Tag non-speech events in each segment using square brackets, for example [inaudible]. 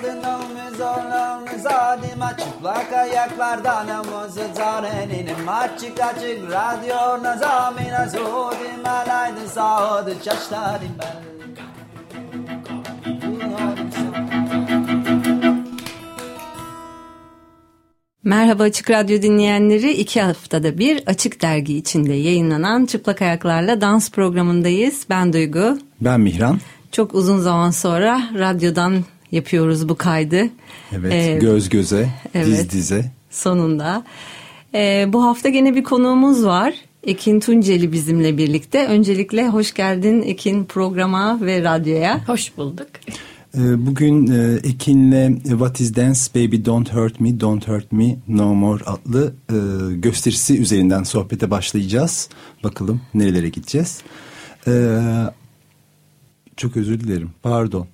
aldın omuz omuz adıma çıplak ayaklardan omuz zarenin açık açık radyo nazamina zodim alaydın sağdı çaşlarım ben. Merhaba Açık Radyo dinleyenleri. iki haftada bir Açık Dergi içinde yayınlanan Çıplak Ayaklarla Dans programındayız. Ben Duygu. Ben Mihran. Çok uzun zaman sonra radyodan yapıyoruz bu kaydı. Evet ee, göz göze, evet, diz dize. Sonunda. Ee, bu hafta gene bir konuğumuz var. Ekin Tunceli bizimle birlikte. Öncelikle hoş geldin Ekin programa ve radyoya. Hoş bulduk. Ee, bugün e, Ekin'le What is Dance Baby Don't Hurt Me Don't Hurt Me No More adlı e, gösterisi üzerinden sohbete başlayacağız. Bakalım nerelere gideceğiz. Ee, çok özür dilerim pardon.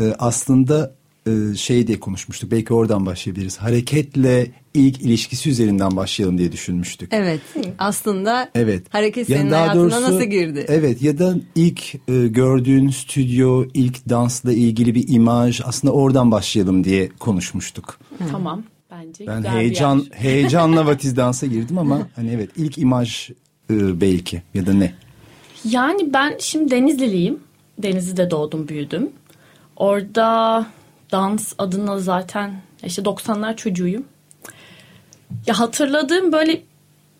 Ee, aslında e, şey diye konuşmuştuk. Belki oradan başlayabiliriz. Hareketle ilk ilişkisi üzerinden başlayalım diye düşünmüştük. Evet. Aslında evet. hareket senin yani hayatına doğrusu, nasıl girdi? Evet ya da ilk e, gördüğün stüdyo, ilk dansla ilgili bir imaj aslında oradan başlayalım diye konuşmuştuk. Tamam. Bence ben heyecan heyecanla [laughs] vatiz dansa girdim ama hani evet ilk imaj e, belki ya da ne? Yani ben şimdi Denizliliyim. Denizli'de doğdum, büyüdüm. Orada dans adına zaten işte 90'lar çocuğuyum. Ya hatırladığım böyle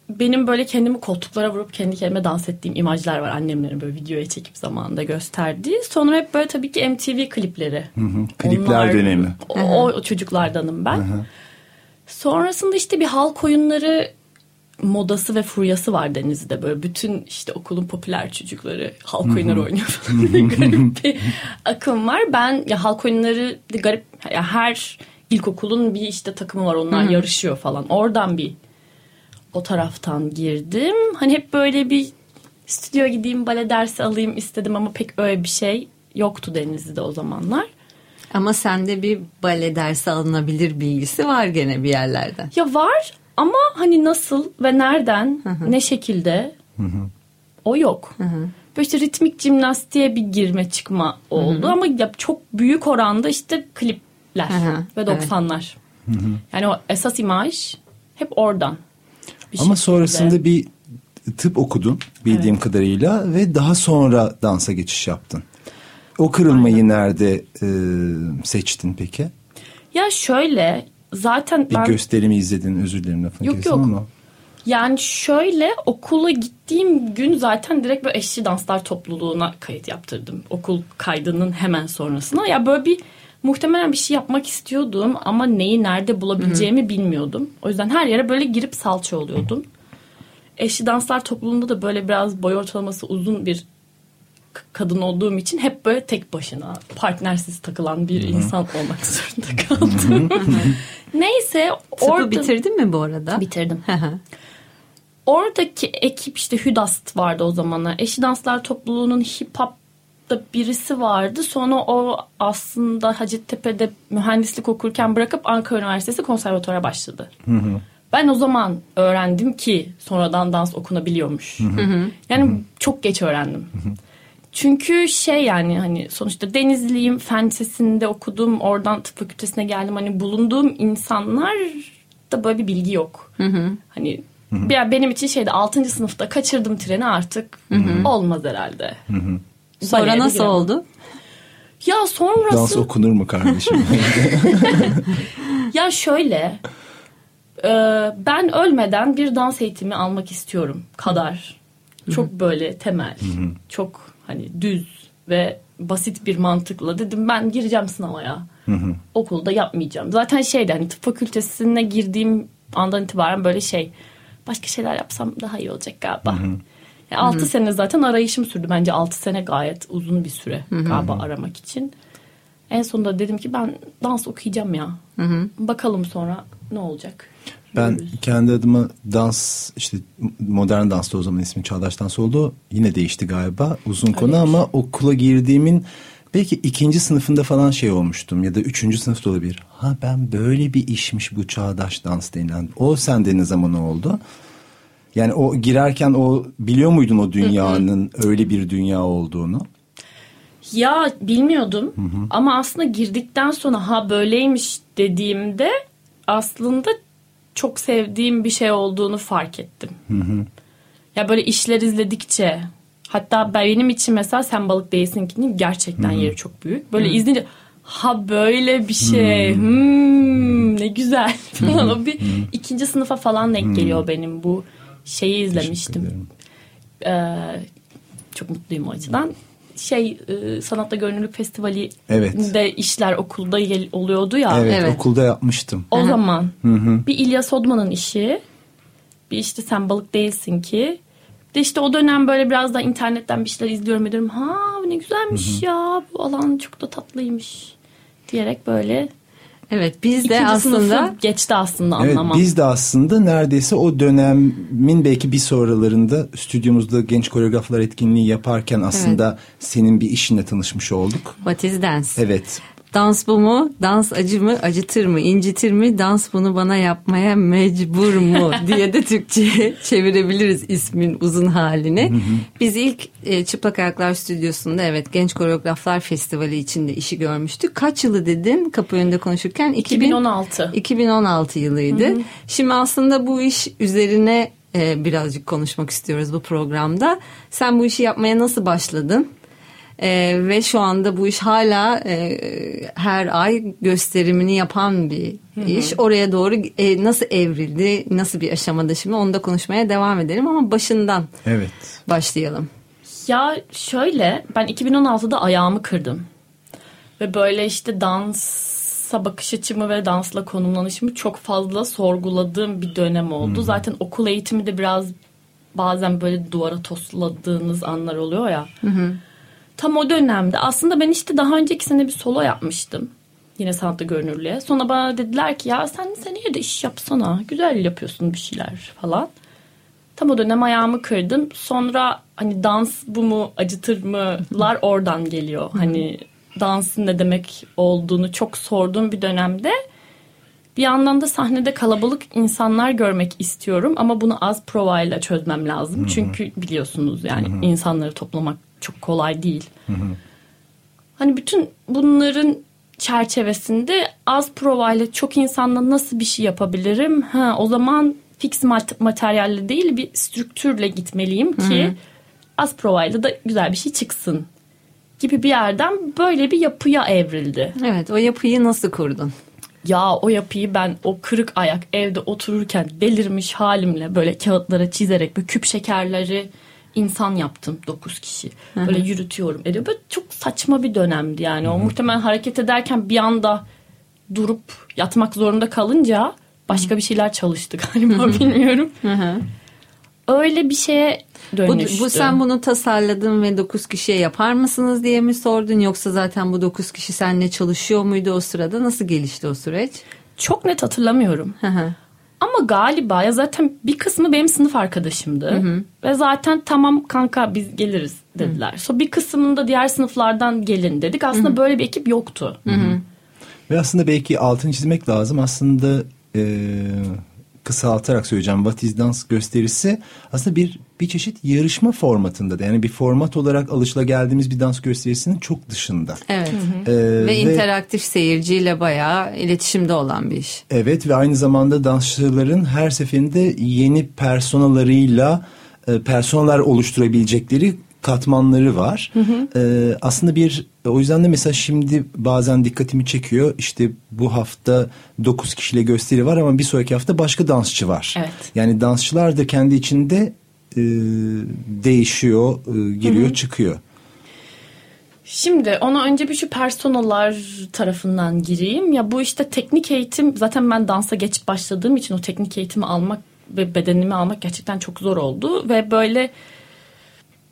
benim böyle kendimi koltuklara vurup kendi kendime dans ettiğim imajlar var annemlerin böyle videoya çekip zamanında gösterdiği. Sonra hep böyle tabii ki MTV klipleri. Hı hı, klipler Onlar, dönemi. O, o çocuklardanım ben. Hı hı. Sonrasında işte bir halk oyunları modası ve furyası var Denizli'de böyle bütün işte okulun popüler çocukları halk oyunları oynuyor falan [laughs] garip bir akım var. Ben ya halk oyunları garip ya her ilkokulun bir işte takımı var onlar yarışıyor falan. Oradan bir o taraftan girdim. Hani hep böyle bir stüdyo gideyim bale dersi alayım istedim ama pek öyle bir şey yoktu Denizli'de o zamanlar. Ama sende bir bale dersi alınabilir bilgisi var gene bir yerlerden. Ya var ama hani nasıl ve nereden, hı hı. ne şekilde hı hı. o yok. Hı hı. Böyle işte ritmik jimnastiğe bir girme çıkma oldu hı hı. ama ya çok büyük oranda işte klipler hı hı. ve 90'lar. Evet. Yani o esas imaj hep oradan. Bir ama şekilde. sonrasında bir tıp okudun bildiğim evet. kadarıyla ve daha sonra dansa geçiş yaptın. O kırılmayı Aynen. nerede e, seçtin peki? Ya şöyle zaten bir ben... gösterimi izledin özür dilerim lafını yok, yok. ama. Yani şöyle okula gittiğim gün zaten direkt böyle eşli danslar topluluğuna kayıt yaptırdım. Okul kaydının hemen sonrasına. Ya böyle bir muhtemelen bir şey yapmak istiyordum ama neyi nerede bulabileceğimi Hı-hı. bilmiyordum. O yüzden her yere böyle girip salça oluyordum. Eşli danslar topluluğunda da böyle biraz boy ortalaması uzun bir kadın olduğum için hep böyle tek başına partnersiz takılan bir Hı-hı. insan olmak zorunda kaldım. [laughs] [laughs] Neyse Tıpı orada... bitirdin mi bu arada? Bitirdim. Oradaki ekip işte Hüdast vardı o zamanlar. Eşi Danslar Topluluğu'nun hip hop'ta birisi vardı. Sonra o aslında Hacettepe'de mühendislik okurken bırakıp Ankara Üniversitesi konservatuara başladı. Hı hı. Ben o zaman öğrendim ki sonradan dans okunabiliyormuş. Hı hı. Yani hı hı. çok geç öğrendim. Hı hı. Çünkü şey yani hani sonuçta Denizliyim, fen lisesinde okudum, oradan tıp fakültesine geldim. Hani bulunduğum insanlar da böyle bir bilgi yok. Hı hı. Hani hı hı. Bir, benim için şeyde 6. sınıfta kaçırdım treni artık hı hı. olmaz herhalde. Hı hı. Sonra nasıl giremem. oldu? Ya sonrası... Dans okunur mu kardeşim? [laughs] ya şöyle... Ben ölmeden bir dans eğitimi almak istiyorum kadar. Çok böyle temel. Çok hani düz ve basit bir mantıkla dedim ben gireceğim sınava ya. Hı hı. Okulda yapmayacağım. Zaten şeydi hani tıp fakültesine girdiğim andan itibaren böyle şey başka şeyler yapsam daha iyi olacak galiba. Hı hı. Yani 6 sene zaten arayışım sürdü. Bence 6 sene gayet uzun bir süre hı hı. galiba aramak için. En sonunda dedim ki ben dans okuyacağım ya. Hı hı. Bakalım sonra ne olacak. Ben kendi adıma dans işte modern dansta o zaman ismi Çağdaş Dans oldu. Yine değişti galiba uzun Öyle konu ama okula girdiğimin belki ikinci sınıfında falan şey olmuştum ya da üçüncü sınıfta olabilir. Ha ben böyle bir işmiş bu Çağdaş Dans denilen. O sende ne zaman oldu? Yani o girerken o biliyor muydun o dünyanın öyle bir dünya olduğunu? Ya bilmiyordum ama aslında girdikten sonra ha böyleymiş dediğimde aslında çok sevdiğim bir şey olduğunu fark ettim. Ya böyle işler izledikçe hatta benim için mesela sen balık değilsin ki gerçekten yeri çok büyük. Böyle izleyince ha böyle bir şey hmm, ne güzel. [laughs] Falan o bir ikinci sınıfa falan denk geliyor benim bu şeyi izlemiştim. Ee, çok mutluyum o açıdan. Şey e, Sanatta Gönüllülük Festivali Evet. de işler okulda oluyordu ya. Evet, Evet. okulda yapmıştım. O zaman bir İlyas Odman'ın işi bir işte sen balık değilsin ki bir de işte o dönem böyle biraz da internetten bir şeyler izliyorum ediyorum. Ha ne güzelmiş ya bu alan çok da tatlıymış diyerek böyle Evet biz de ikinci aslında geçti aslında Evet anlamam. biz de aslında neredeyse o dönemin belki bir sonralarında stüdyomuzda genç koreograflar etkinliği yaparken aslında senin bir işinle tanışmış olduk. What is Dance? Evet. Dans bu mu? Dans acı mı? Acıtır mı? incitir mi? Dans bunu bana yapmaya mecbur mu? [laughs] diye de Türkçe'ye çevirebiliriz ismin uzun halini. Biz ilk e, Çıplak Ayaklar Stüdyosu'nda evet Genç Koreograflar Festivali içinde işi görmüştük. Kaç yılı dedin kapı önünde konuşurken? 2000 2016. 2016 yılıydı. Şimdi aslında bu iş üzerine e, birazcık konuşmak istiyoruz bu programda. Sen bu işi yapmaya nasıl başladın? E, ve şu anda bu iş hala e, her ay gösterimini yapan bir iş. Oraya doğru e, nasıl evrildi, nasıl bir aşamada şimdi onu da konuşmaya devam edelim ama başından Evet. başlayalım. Ya şöyle ben 2016'da ayağımı kırdım. Ve böyle işte dansa bakış açımı ve dansla konumlanışımı çok fazla sorguladığım bir dönem oldu. Zaten okul eğitimi de biraz bazen böyle duvara tosladığınız anlar oluyor ya. Tam o dönemde aslında ben işte daha önceki sene bir solo yapmıştım. Yine sanatta görünürlüğe. Sonra bana dediler ki ya sen seneye de iş yapsana. Güzel yapıyorsun bir şeyler falan. Tam o dönem ayağımı kırdım. Sonra hani dans bu mu acıtır mılar oradan geliyor. Hani dansın ne demek olduğunu çok sorduğum bir dönemde bir yandan da sahnede kalabalık insanlar görmek istiyorum ama bunu az provayla çözmem lazım. Çünkü biliyorsunuz yani insanları toplamak çok kolay değil. Hani bütün bunların çerçevesinde az provayla çok insanla nasıl bir şey yapabilirim? Ha, o zaman fix mat- materyalle değil bir strüktürle gitmeliyim ki az provayla da güzel bir şey çıksın gibi bir yerden böyle bir yapıya evrildi. Evet o yapıyı nasıl kurdun? Ya o yapıyı ben o kırık ayak evde otururken delirmiş halimle böyle kağıtlara çizerek böyle küp şekerleri insan yaptım 9 kişi. Böyle yürütüyorum. Ediyor. Böyle çok saçma bir dönemdi yani. O muhtemelen hareket ederken bir anda durup yatmak zorunda kalınca başka bir şeyler çalıştı [laughs] galiba bilmiyorum. Öyle bir şeye Bu, dönüştü. bu sen bunu tasarladın ve 9 kişiye yapar mısınız diye mi sordun yoksa zaten bu 9 kişi seninle çalışıyor muydu o sırada nasıl gelişti o süreç? Çok net hatırlamıyorum. Hı hı. Ama galiba ya zaten bir kısmı benim sınıf arkadaşımdı. Ve zaten tamam kanka biz geliriz dediler. Sonra bir kısmında diğer sınıflardan gelin dedik. Aslında böyle bir ekip yoktu. Ve aslında belki altını çizmek lazım. Aslında e, kısaltarak söyleyeceğim. What is Dance gösterisi aslında bir bir çeşit yarışma formatında da. Yani bir format olarak alışılageldiğimiz bir dans gösterisinin çok dışında. Evet. E, Ve interaktif seyirciyle bayağı iletişimde olan bir iş. Evet ve aynı zamanda dansçıların her seferinde yeni personalarıyla e, personalar oluşturabilecekleri katmanları var. E, aslında bir o yüzden de mesela şimdi bazen dikkatimi çekiyor. İşte bu hafta 9 kişiyle gösteri var ama bir sonraki hafta başka dansçı var. Evet. Yani dansçılar da kendi içinde e, değişiyor, e, giriyor, çıkıyor. Şimdi ona önce bir şu personalar tarafından gireyim. Ya bu işte teknik eğitim zaten ben dansa geç başladığım için o teknik eğitimi almak ve bedenimi almak gerçekten çok zor oldu. Ve böyle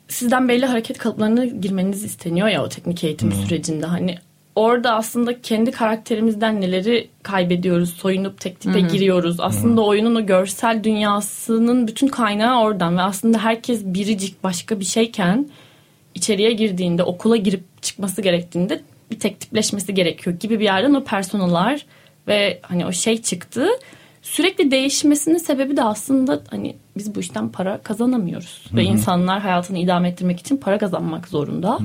sizden belli hareket kalıplarına girmeniz isteniyor ya o teknik eğitim sürecinde. Hani orada aslında kendi karakterimizden neleri kaybediyoruz, soyunup tek tipe giriyoruz. Aslında oyunun o görsel dünyasının bütün kaynağı oradan ve aslında herkes biricik başka bir şeyken içeriye girdiğinde okula girip çıkması gerektiğinde bir tek tipleşmesi gerekiyor gibi bir yerden o personalar ve hani o şey çıktı. Sürekli değişmesinin sebebi de aslında hani biz bu işten para kazanamıyoruz ve insanlar hayatını idame ettirmek için para kazanmak zorunda.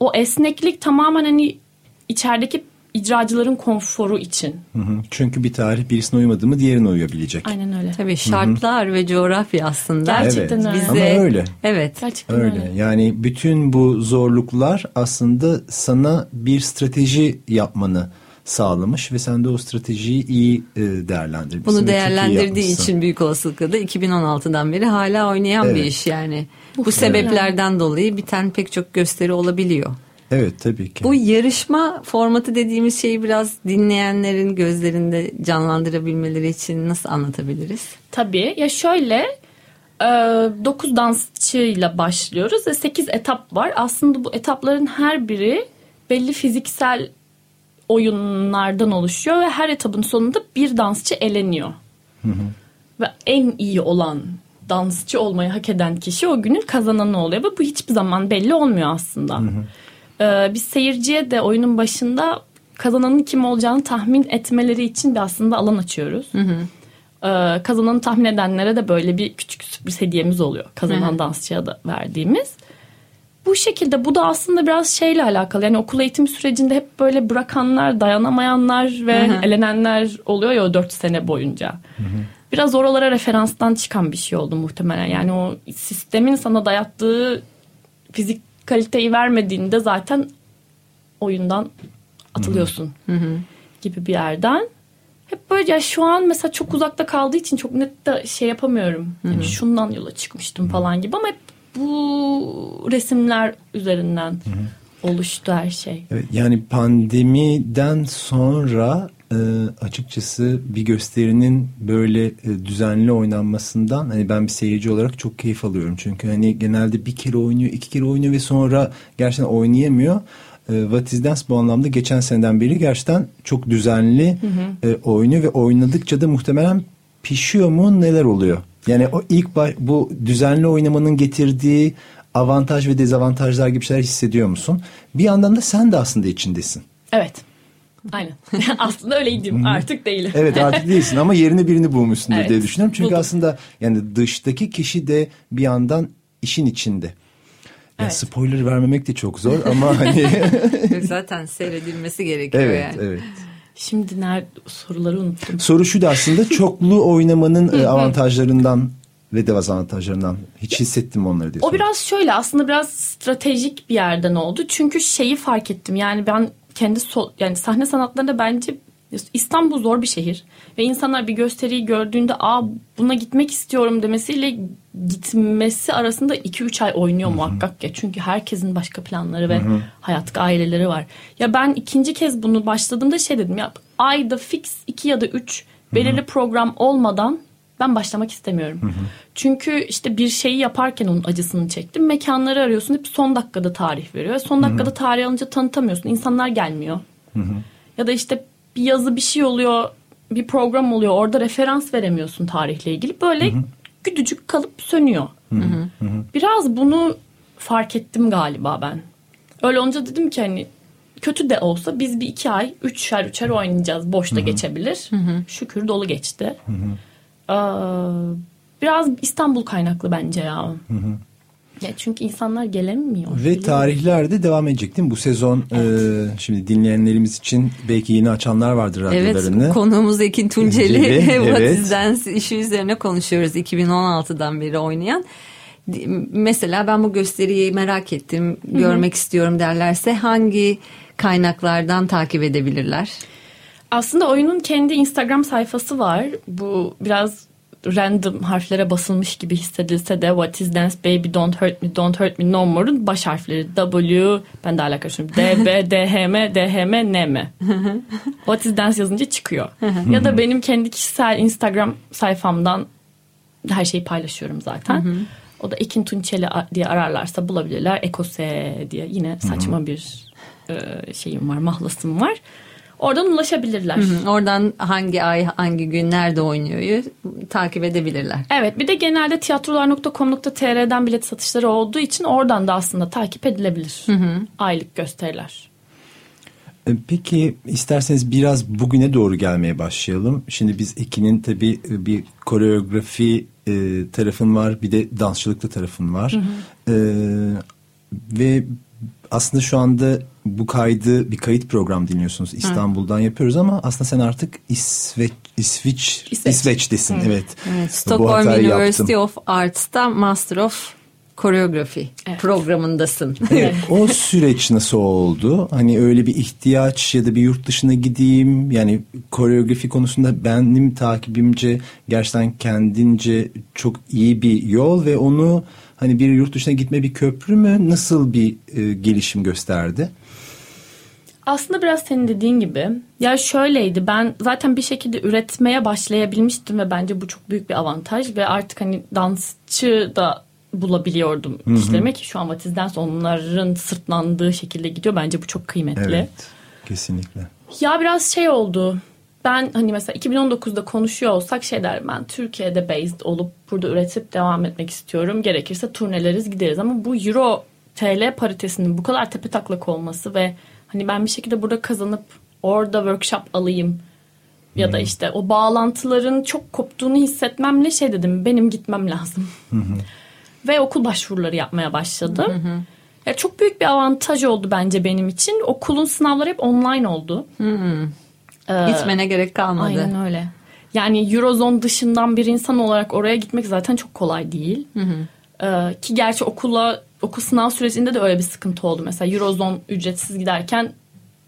o esneklik tamamen hani içerideki icracıların konforu için. Hı hı. Çünkü bir tarih birisine uymadı mı diğerine uyabilecek. Aynen öyle. Tabii şartlar ve coğrafya aslında. Gerçekten evet. öyle. Bize, Ama öyle. Evet. Gerçekten Öyle. öyle. Yani bütün bu zorluklar aslında sana bir strateji yapmanı sağlamış ve sen de o stratejiyi iyi e, değerlendirmişsin. Bunu değerlendirdiği için büyük olasılıkla da 2016'dan beri hala oynayan bir Evet. iş yani. Bu Muhtemelen. sebeplerden dolayı biten pek çok gösteri olabiliyor. Evet tabii ki. Bu yarışma formatı dediğimiz şeyi biraz dinleyenlerin gözlerinde canlandırabilmeleri için nasıl anlatabiliriz? Tabii. Ya şöyle 9 dansçıyla başlıyoruz ve 8 etap var. Aslında bu etapların her biri belli fiziksel oyunlardan oluşuyor ve her etapın sonunda bir dansçı eleniyor. Ve en iyi olan dansçı olmayı hak eden kişi o günün kazananı oluyor. Ve bu hiçbir zaman belli olmuyor aslında. Ee, biz seyirciye de oyunun başında kazananın kim olacağını tahmin etmeleri için de aslında alan açıyoruz. Ee, kazananı tahmin edenlere de böyle bir küçük sürpriz hediyemiz oluyor. Kazanan Hı hı. dansçıya da verdiğimiz. Bu şekilde bu da aslında biraz şeyle alakalı. Yani okul eğitim sürecinde hep böyle bırakanlar, dayanamayanlar ve Hı hı. elenenler oluyor ya o 4 sene boyunca. Biraz oralara referanstan çıkan bir şey oldu muhtemelen. Yani o sistemin sana dayattığı fizik kaliteyi vermediğinde zaten oyundan atılıyorsun gibi bir yerden. Hep böyle ya şu an mesela çok uzakta kaldığı için çok net de şey yapamıyorum. Yani şundan yola çıkmıştım falan gibi ama hep bu resimler üzerinden oluştu her şey. Evet, yani pandemiden sonra e, açıkçası bir gösterinin böyle e, düzenli oynanmasından hani ben bir seyirci olarak çok keyif alıyorum. Çünkü hani genelde bir kere oynuyor, iki kere oynuyor ve sonra gerçekten oynayamıyor. E, What is Dance bu anlamda geçen seneden beri gerçekten çok düzenli e, oynuyor ve oynadıkça da muhtemelen pişiyor mu neler oluyor? Yani o ilk baş, bu düzenli oynamanın getirdiği avantaj ve dezavantajlar gibi şeyler hissediyor musun? Bir yandan da sen de aslında içindesin. Evet. Aynen. [laughs] Aslında öyleydim. Artık değilim. Evet artık değilsin ama yerine birini bulmuşsundur Evet, diye düşünüyorum. Çünkü buldum. aslında yani dıştaki kişi de bir yandan işin içinde. Yani Evet. spoiler vermemek de çok zor ama [laughs] hani Zaten seyredilmesi gerekiyor evet yani. evet. Şimdi nerede soruları unuttum. Soru şu da aslında çoklu oynamanın e, avantajlarından ve dezavantajlarından hiç hissettin mi onları diye O soruyorum. biraz şöyle aslında biraz stratejik bir yerden oldu. Çünkü şeyi fark ettim. Yani ben kendi sol, yani sahne sanatlarında bence İstanbul zor bir şehir ve insanlar bir gösteriyi gördüğünde aa buna gitmek istiyorum demesiyle gitmesi arasında 2-3 ay oynuyor muhakkak ya. Çünkü herkesin başka planları ve hayat aileleri var. Ya ben ikinci kez bunu başladığımda şey dedim ya ayda fix 2 ya da 3 belirli program olmadan ben başlamak istemiyorum. Çünkü işte bir şeyi yaparken onun acısını çektim. Mekanları arıyorsun hep son dakikada tarih veriyor. Son dakikada tarih alınca tanıtamıyorsun. İnsanlar gelmiyor. Ya da işte bir yazı bir şey oluyor, bir program oluyor. Orada referans veremiyorsun tarihle ilgili. Böyle güdücük kalıp sönüyor. Biraz bunu fark ettim galiba ben. Öyle olunca dedim ki hani kötü de olsa biz bir iki ay üçer üçer oynayacağız. Boşta geçebilir. Şükür dolu geçti. Aa, biraz İstanbul kaynaklı bence ya. Ya çünkü insanlar gelemiyor. Ve Biliyorum. tarihler de devam edecek değil mi? Bu sezon e, şimdi dinleyenlerimiz için belki yeni açanlar vardır radyolarını. Evet konuğumuz Ekin Tunceli Tunceli, [laughs] evet. Dance işi üzerine konuşuyoruz 2016'dan beri oynayan. Mesela ben bu gösteriyi merak ettim, görmek istiyorum derlerse hangi kaynaklardan takip edebilirler? Aslında oyunun kendi Instagram sayfası var. Bu biraz random harflere basılmış gibi hissedilse de What is Dance Baby Don't Hurt Me Don't Hurt Me No More'un baş harfleri W ben de hala karıştırıyorum D, B, D, H, M, D, H, M, N, M. [laughs] What is Dance yazınca çıkıyor. ya da benim kendi kişisel Instagram sayfamdan her şeyi paylaşıyorum zaten. O da Ekin Tunçeli diye ararlarsa bulabilirler. Ekose diye yine saçma bir e, şeyim var, mahlasım var. Oradan ulaşabilirler. Hı, Oradan hangi ay, hangi gün, nerede oynuyor takip edebilirler. Evet bir de genelde tiyatrolar.com.tr'den bilet satışları olduğu için oradan da aslında takip edilebilir. Aylık gösteriler. E, Peki isterseniz biraz bugüne doğru gelmeye başlayalım. Şimdi biz Ekin'in tabii e, bir koreografi e, tarafın var bir de dansçılıkta tarafın var. E, ve aslında şu anda bu kaydı bir kayıt program dinliyorsunuz. İstanbul'dan yapıyoruz ama aslında sen artık İsveç İsviç İsveç. İsveç'tesin. Evet. Evet, Bu Stockholm University yaptım. of Arts'ta Master of Choreography Evet. programındasın. [laughs] Evet, o süreç nasıl oldu? Hani öyle bir ihtiyaç ya da bir yurt dışına gideyim yani koreografi konusunda benim takibimce gerçekten kendince çok iyi bir yol ve onu hani bir yurt dışına gitme bir köprü mü nasıl bir e, gelişim gösterdi? Aslında biraz senin dediğin gibi. Ya şöyleydi ben zaten bir şekilde üretmeye başlayabilmiştim ve bence bu çok büyük bir avantaj ve artık hani dansçı da bulabiliyordum işlerime ki şu an Vatiz'den onların sırtlandığı şekilde gidiyor. Bence bu çok kıymetli. Evet. Kesinlikle. Ya biraz şey oldu. Ben hani mesela 2019'da konuşuyor olsak şey derim ben Türkiye'de based olup burada üretip devam etmek istiyorum. Gerekirse turneleriz gideriz ama bu Euro TL paritesinin bu kadar tepe taklak olması ve hani ben bir şekilde burada kazanıp orada workshop alayım ya da işte o bağlantıların çok koptuğunu hissetmemle şey dedim benim gitmem lazım. [laughs] Ve okul başvuruları yapmaya başladım. Ya çok büyük bir avantaj oldu bence benim için. Okulun sınavları hep online oldu. Ee, Gitmene gerek kalmadı. Aynen öyle. Yani Eurozone dışından bir insan olarak oraya gitmek zaten çok kolay değil. Ee, ki gerçi okula okul sınav sürecinde de öyle bir sıkıntı oldu. Mesela Eurozone ücretsiz giderken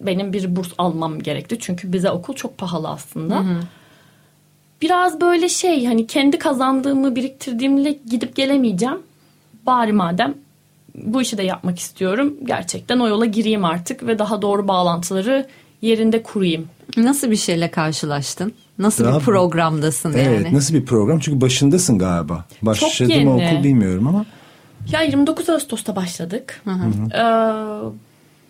benim bir burs almam gerekti. Çünkü bize okul çok pahalı aslında. Biraz böyle şey hani kendi kazandığımı biriktirdiğimle gidip gelemeyeceğim. Bari madem bu işi de yapmak istiyorum. Gerçekten o yola gireyim artık ve daha doğru bağlantıları yerinde kurayım. Nasıl bir şeyle karşılaştın? Nasıl Daha- bir programdasın Evet yani? nasıl bir program? Çünkü başındasın galiba. Başladı yeni. mı okul bilmiyorum ama. Ya 29 Ağustos'ta başladık. Ee,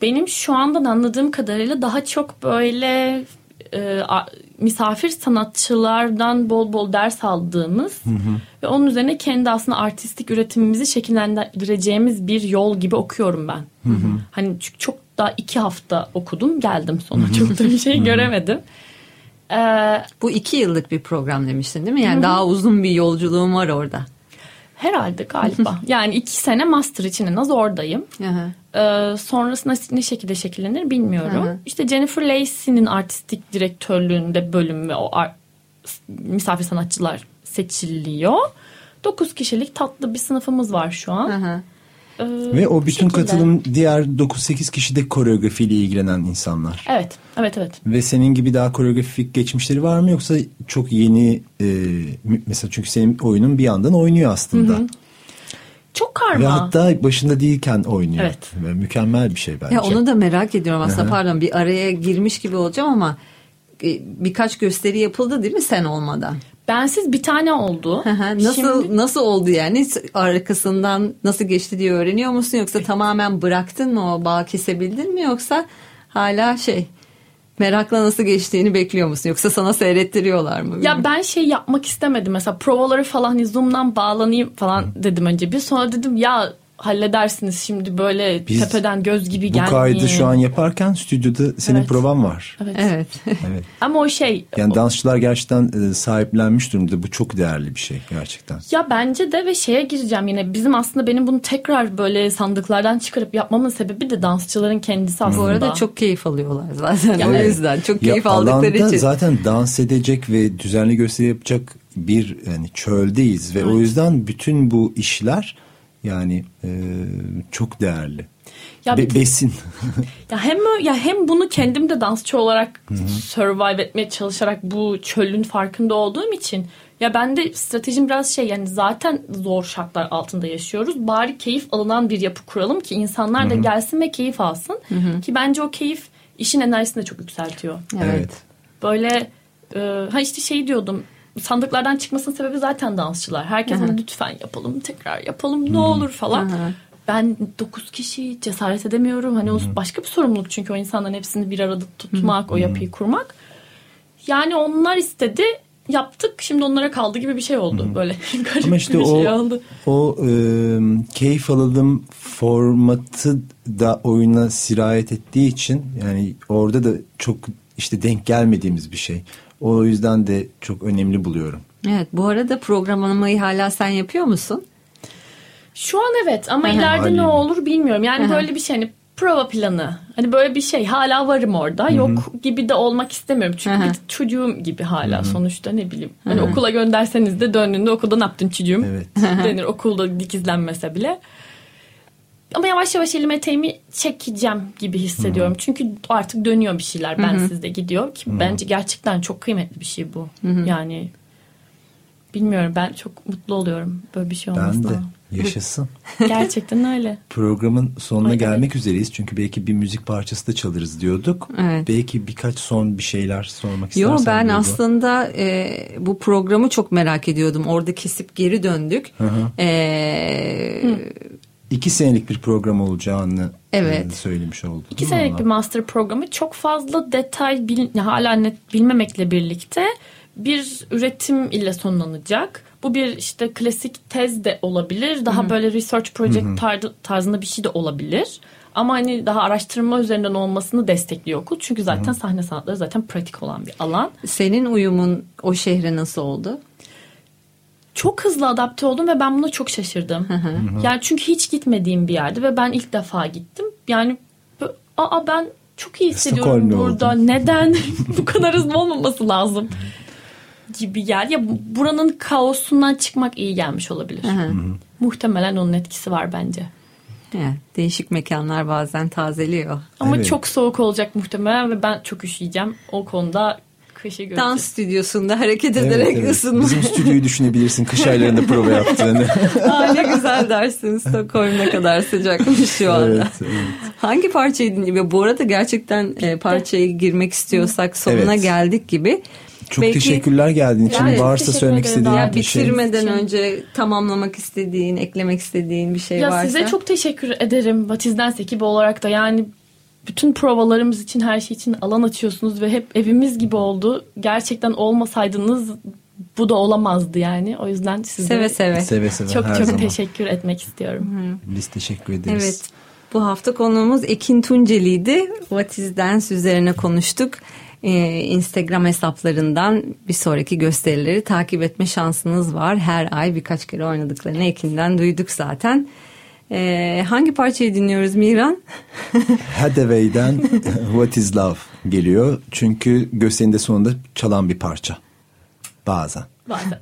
benim şu andan anladığım kadarıyla daha çok böyle e, a- misafir sanatçılardan bol bol ders aldığımız ve onun üzerine kendi aslında artistik üretimimizi şekillendireceğimiz bir yol gibi okuyorum ben. Hani çünkü çok daha iki hafta okudum geldim sonra çok da bir şey göremedim. Ee, Bu iki yıllık bir program demiştin değil mi? Yani daha uzun bir yolculuğum var orada. Herhalde galiba. [laughs] yani iki sene master için en az oradayım. Ee, sonrasında ne şekilde şekillenir bilmiyorum. İşte Jennifer Lacey'nin artistik direktörlüğünde bölüm ve o misafir sanatçılar seçiliyor. 9 kişilik tatlı bir sınıfımız var şu an. Hı hı. Ee, Ve o bütün şekilde. katılım diğer 9-8 kişi de koreografiyle ilgilenen insanlar. Evet, evet, evet. Ve senin gibi daha koreografik geçmişleri var mı yoksa çok yeni e, mesela çünkü senin oyunun bir yandan oynuyor aslında. Çok karma. Ve hatta başında değilken oynuyor. Evet. Ve mükemmel bir şey bence. Ya onu da merak ediyorum aslında. Hı hı. Pardon bir araya girmiş gibi olacağım ama e, birkaç gösteri yapıldı değil mi sen olmadan? Bensiz bir tane oldu. Nasıl Şimdi- nasıl oldu yani arkasından nasıl geçti diye öğreniyor musun yoksa tamamen bıraktın mı o bağ kesebildin mi yoksa hala şey merakla nasıl geçtiğini bekliyor musun yoksa sana seyrettiriyorlar mı? Ya ben şey yapmak istemedim. Mesela provaları falan hani Zoom'dan bağlanayım falan dedim önce bir. Sonra dedim ya halledersiniz şimdi böyle Biz tepeden göz gibi Bu gelmeyin. kaydı şu an yaparken stüdyoda senin Evet. provan var. Evet. Evet. [laughs] Evet. Ama o şey Yani dansçılar gerçekten e, sahiplenmiş durumda. Bu çok değerli bir şey gerçekten. ya bence de ve şeye gireceğim yine bizim aslında benim bunu tekrar böyle sandıklardan çıkarıp yapmamın sebebi de dansçıların kendisi aslında. Bu arada çok keyif alıyorlar zaten o Evet. yüzden çok Ya keyif aldıkları alanda için. zaten dans edecek ve düzenli gösteri yapacak bir yani çöldeyiz ve o yüzden bütün bu işler yani e, çok değerli. Ya Be- besin. [laughs] Ya hem ya hem bunu kendim de dansçı olarak survive etmeye çalışarak bu çölün farkında olduğum için ya ben de stratejim biraz şey yani zaten zor şartlar altında yaşıyoruz. Bari keyif alınan bir yapı kuralım ki insanlar da gelsin ve keyif alsın. Ki bence o keyif işin enerjisini de çok yükseltiyor. Evet. Böyle e, ha işte şey diyordum sandıklardan çıkmasının sebebi zaten dansçılar. Herkes hani lütfen yapalım tekrar yapalım ne olur falan. Ben 9 kişi cesaret edemiyorum. Hani o başka bir sorumluluk çünkü o insanların hepsini bir arada tutmak, o yapıyı kurmak. Yani onlar istedi, yaptık. Şimdi onlara kaldı gibi bir şey oldu. Böyle [laughs] garip Ama işte bir şey o oldu. o e, keyif alalım formatı da oyuna sirayet ettiği için yani orada da çok işte denk gelmediğimiz bir şey. O yüzden de çok önemli buluyorum. Evet bu arada programlamayı hala sen yapıyor musun? Şu an evet ama hı. ileride ne Haliyle. olur bilmiyorum. Yani hı. böyle bir şey hani prova planı. Hani böyle bir şey hala varım orada. Yok gibi de olmak istemiyorum. Çünkü Hı hı. bir çocuğum gibi hala sonuçta ne bileyim. Hani okula gönderseniz de döndüğünde okulda ne yaptın çocuğum Evet. denir. Okulda dikizlenmese bile. Ama yavaş yavaş elime eteğimi çekeceğim gibi hissediyorum. Çünkü artık dönüyor bir şeyler. Ben sizde gidiyor ki bence gerçekten çok kıymetli bir şey bu. Yani bilmiyorum ben çok mutlu oluyorum böyle bir şey Ben de. olmasına. Yaşasın. [laughs] Gerçekten öyle. Programın sonuna Ay, gelmek üzereyiz. Çünkü belki bir müzik parçası da çalırız diyorduk. Evet. Belki birkaç son bir şeyler sormak istersen. Yo ben Duygu. aslında e, bu programı çok merak ediyordum. Orada kesip geri döndük. E, İki senelik bir program olacağını Evet. e, söylemiş olduk. İki senelik bir master programı çok fazla detay bil, hala net bilmemekle birlikte bir üretim ile sonlanacak. Bu bir işte klasik tez de olabilir. Daha böyle research project tar- tarzında bir şey de olabilir. Ama hani daha araştırma üzerinden olmasını destekliyor okul. Çünkü zaten sahne sanatları zaten pratik olan bir alan. senin uyumun o şehre nasıl oldu? Çok hızlı adapte oldum ve ben buna çok şaşırdım. Yani çünkü hiç gitmediğim bir yerdi ve ben ilk defa gittim. Yani aa ben çok iyi hissediyorum Stockholm'da burada. oldun. Neden [laughs] bu kadar hızlı olmaması lazım gibi geldi. Ya bu- buranın kaosundan çıkmak iyi gelmiş olabilir. Muhtemelen onun etkisi var bence. Yani değişik mekanlar bazen tazeliyor. Ama Evet. çok soğuk olacak muhtemelen ve ben çok üşüyeceğim. O konuda kışı göreceğiz. Dans stüdyosunda hareket Evet, ederek evet. ısınma. Bizim stüdyoyu düşünebilirsin kış [laughs] aylarında prova yaptığını. [laughs] Aa, ne güzel dersin. Stockholm ne kadar sıcakmış şu anda. evet, evet. Hangi parçayı dinliyor? Bu arada gerçekten e, parçaya girmek istiyorsak sonuna Evet. geldik gibi. Çok Belki- teşekkürler geldiğin için. Yani Varsa söylemek istediğin Ya bir şey. bitirmeden için. önce tamamlamak istediğin, eklemek istediğin bir şey Ya varsa. size çok teşekkür ederim Batiz'den ekibi olarak da yani bütün provalarımız için her şey için alan açıyorsunuz ve hep evimiz gibi oldu. Gerçekten olmasaydınız bu da olamazdı yani. O yüzden size seve seve. Seve seve çok her çok zaman. teşekkür etmek istiyorum. Biz teşekkür ederiz. Evet. Bu hafta konuğumuz Ekin Tunceli'ydi. What is Dance üzerine konuştuk. Ee, Instagram hesaplarından bir sonraki gösterileri takip etme şansınız var. Her ay birkaç kere oynadıklarını Ekin'den duyduk zaten. Ee, hangi parçayı dinliyoruz Miran? [laughs] Hathaway'den What is Love geliyor. Çünkü gösterinin de sonunda çalan bir parça. Bazen. Bazen.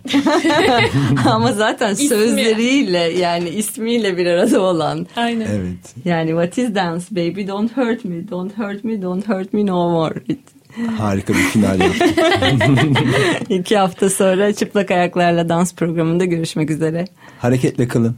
[laughs] Ama zaten İsmi. sözleriyle yani ismiyle bir arada olan. Aynen. Evet. Yani What is Dance Baby Don't Hurt Me Don't Hurt Me Don't Hurt Me No More. Harika bir final yaptık. [laughs] İki hafta sonra çıplak ayaklarla dans programında görüşmek üzere. Hareketle kalın.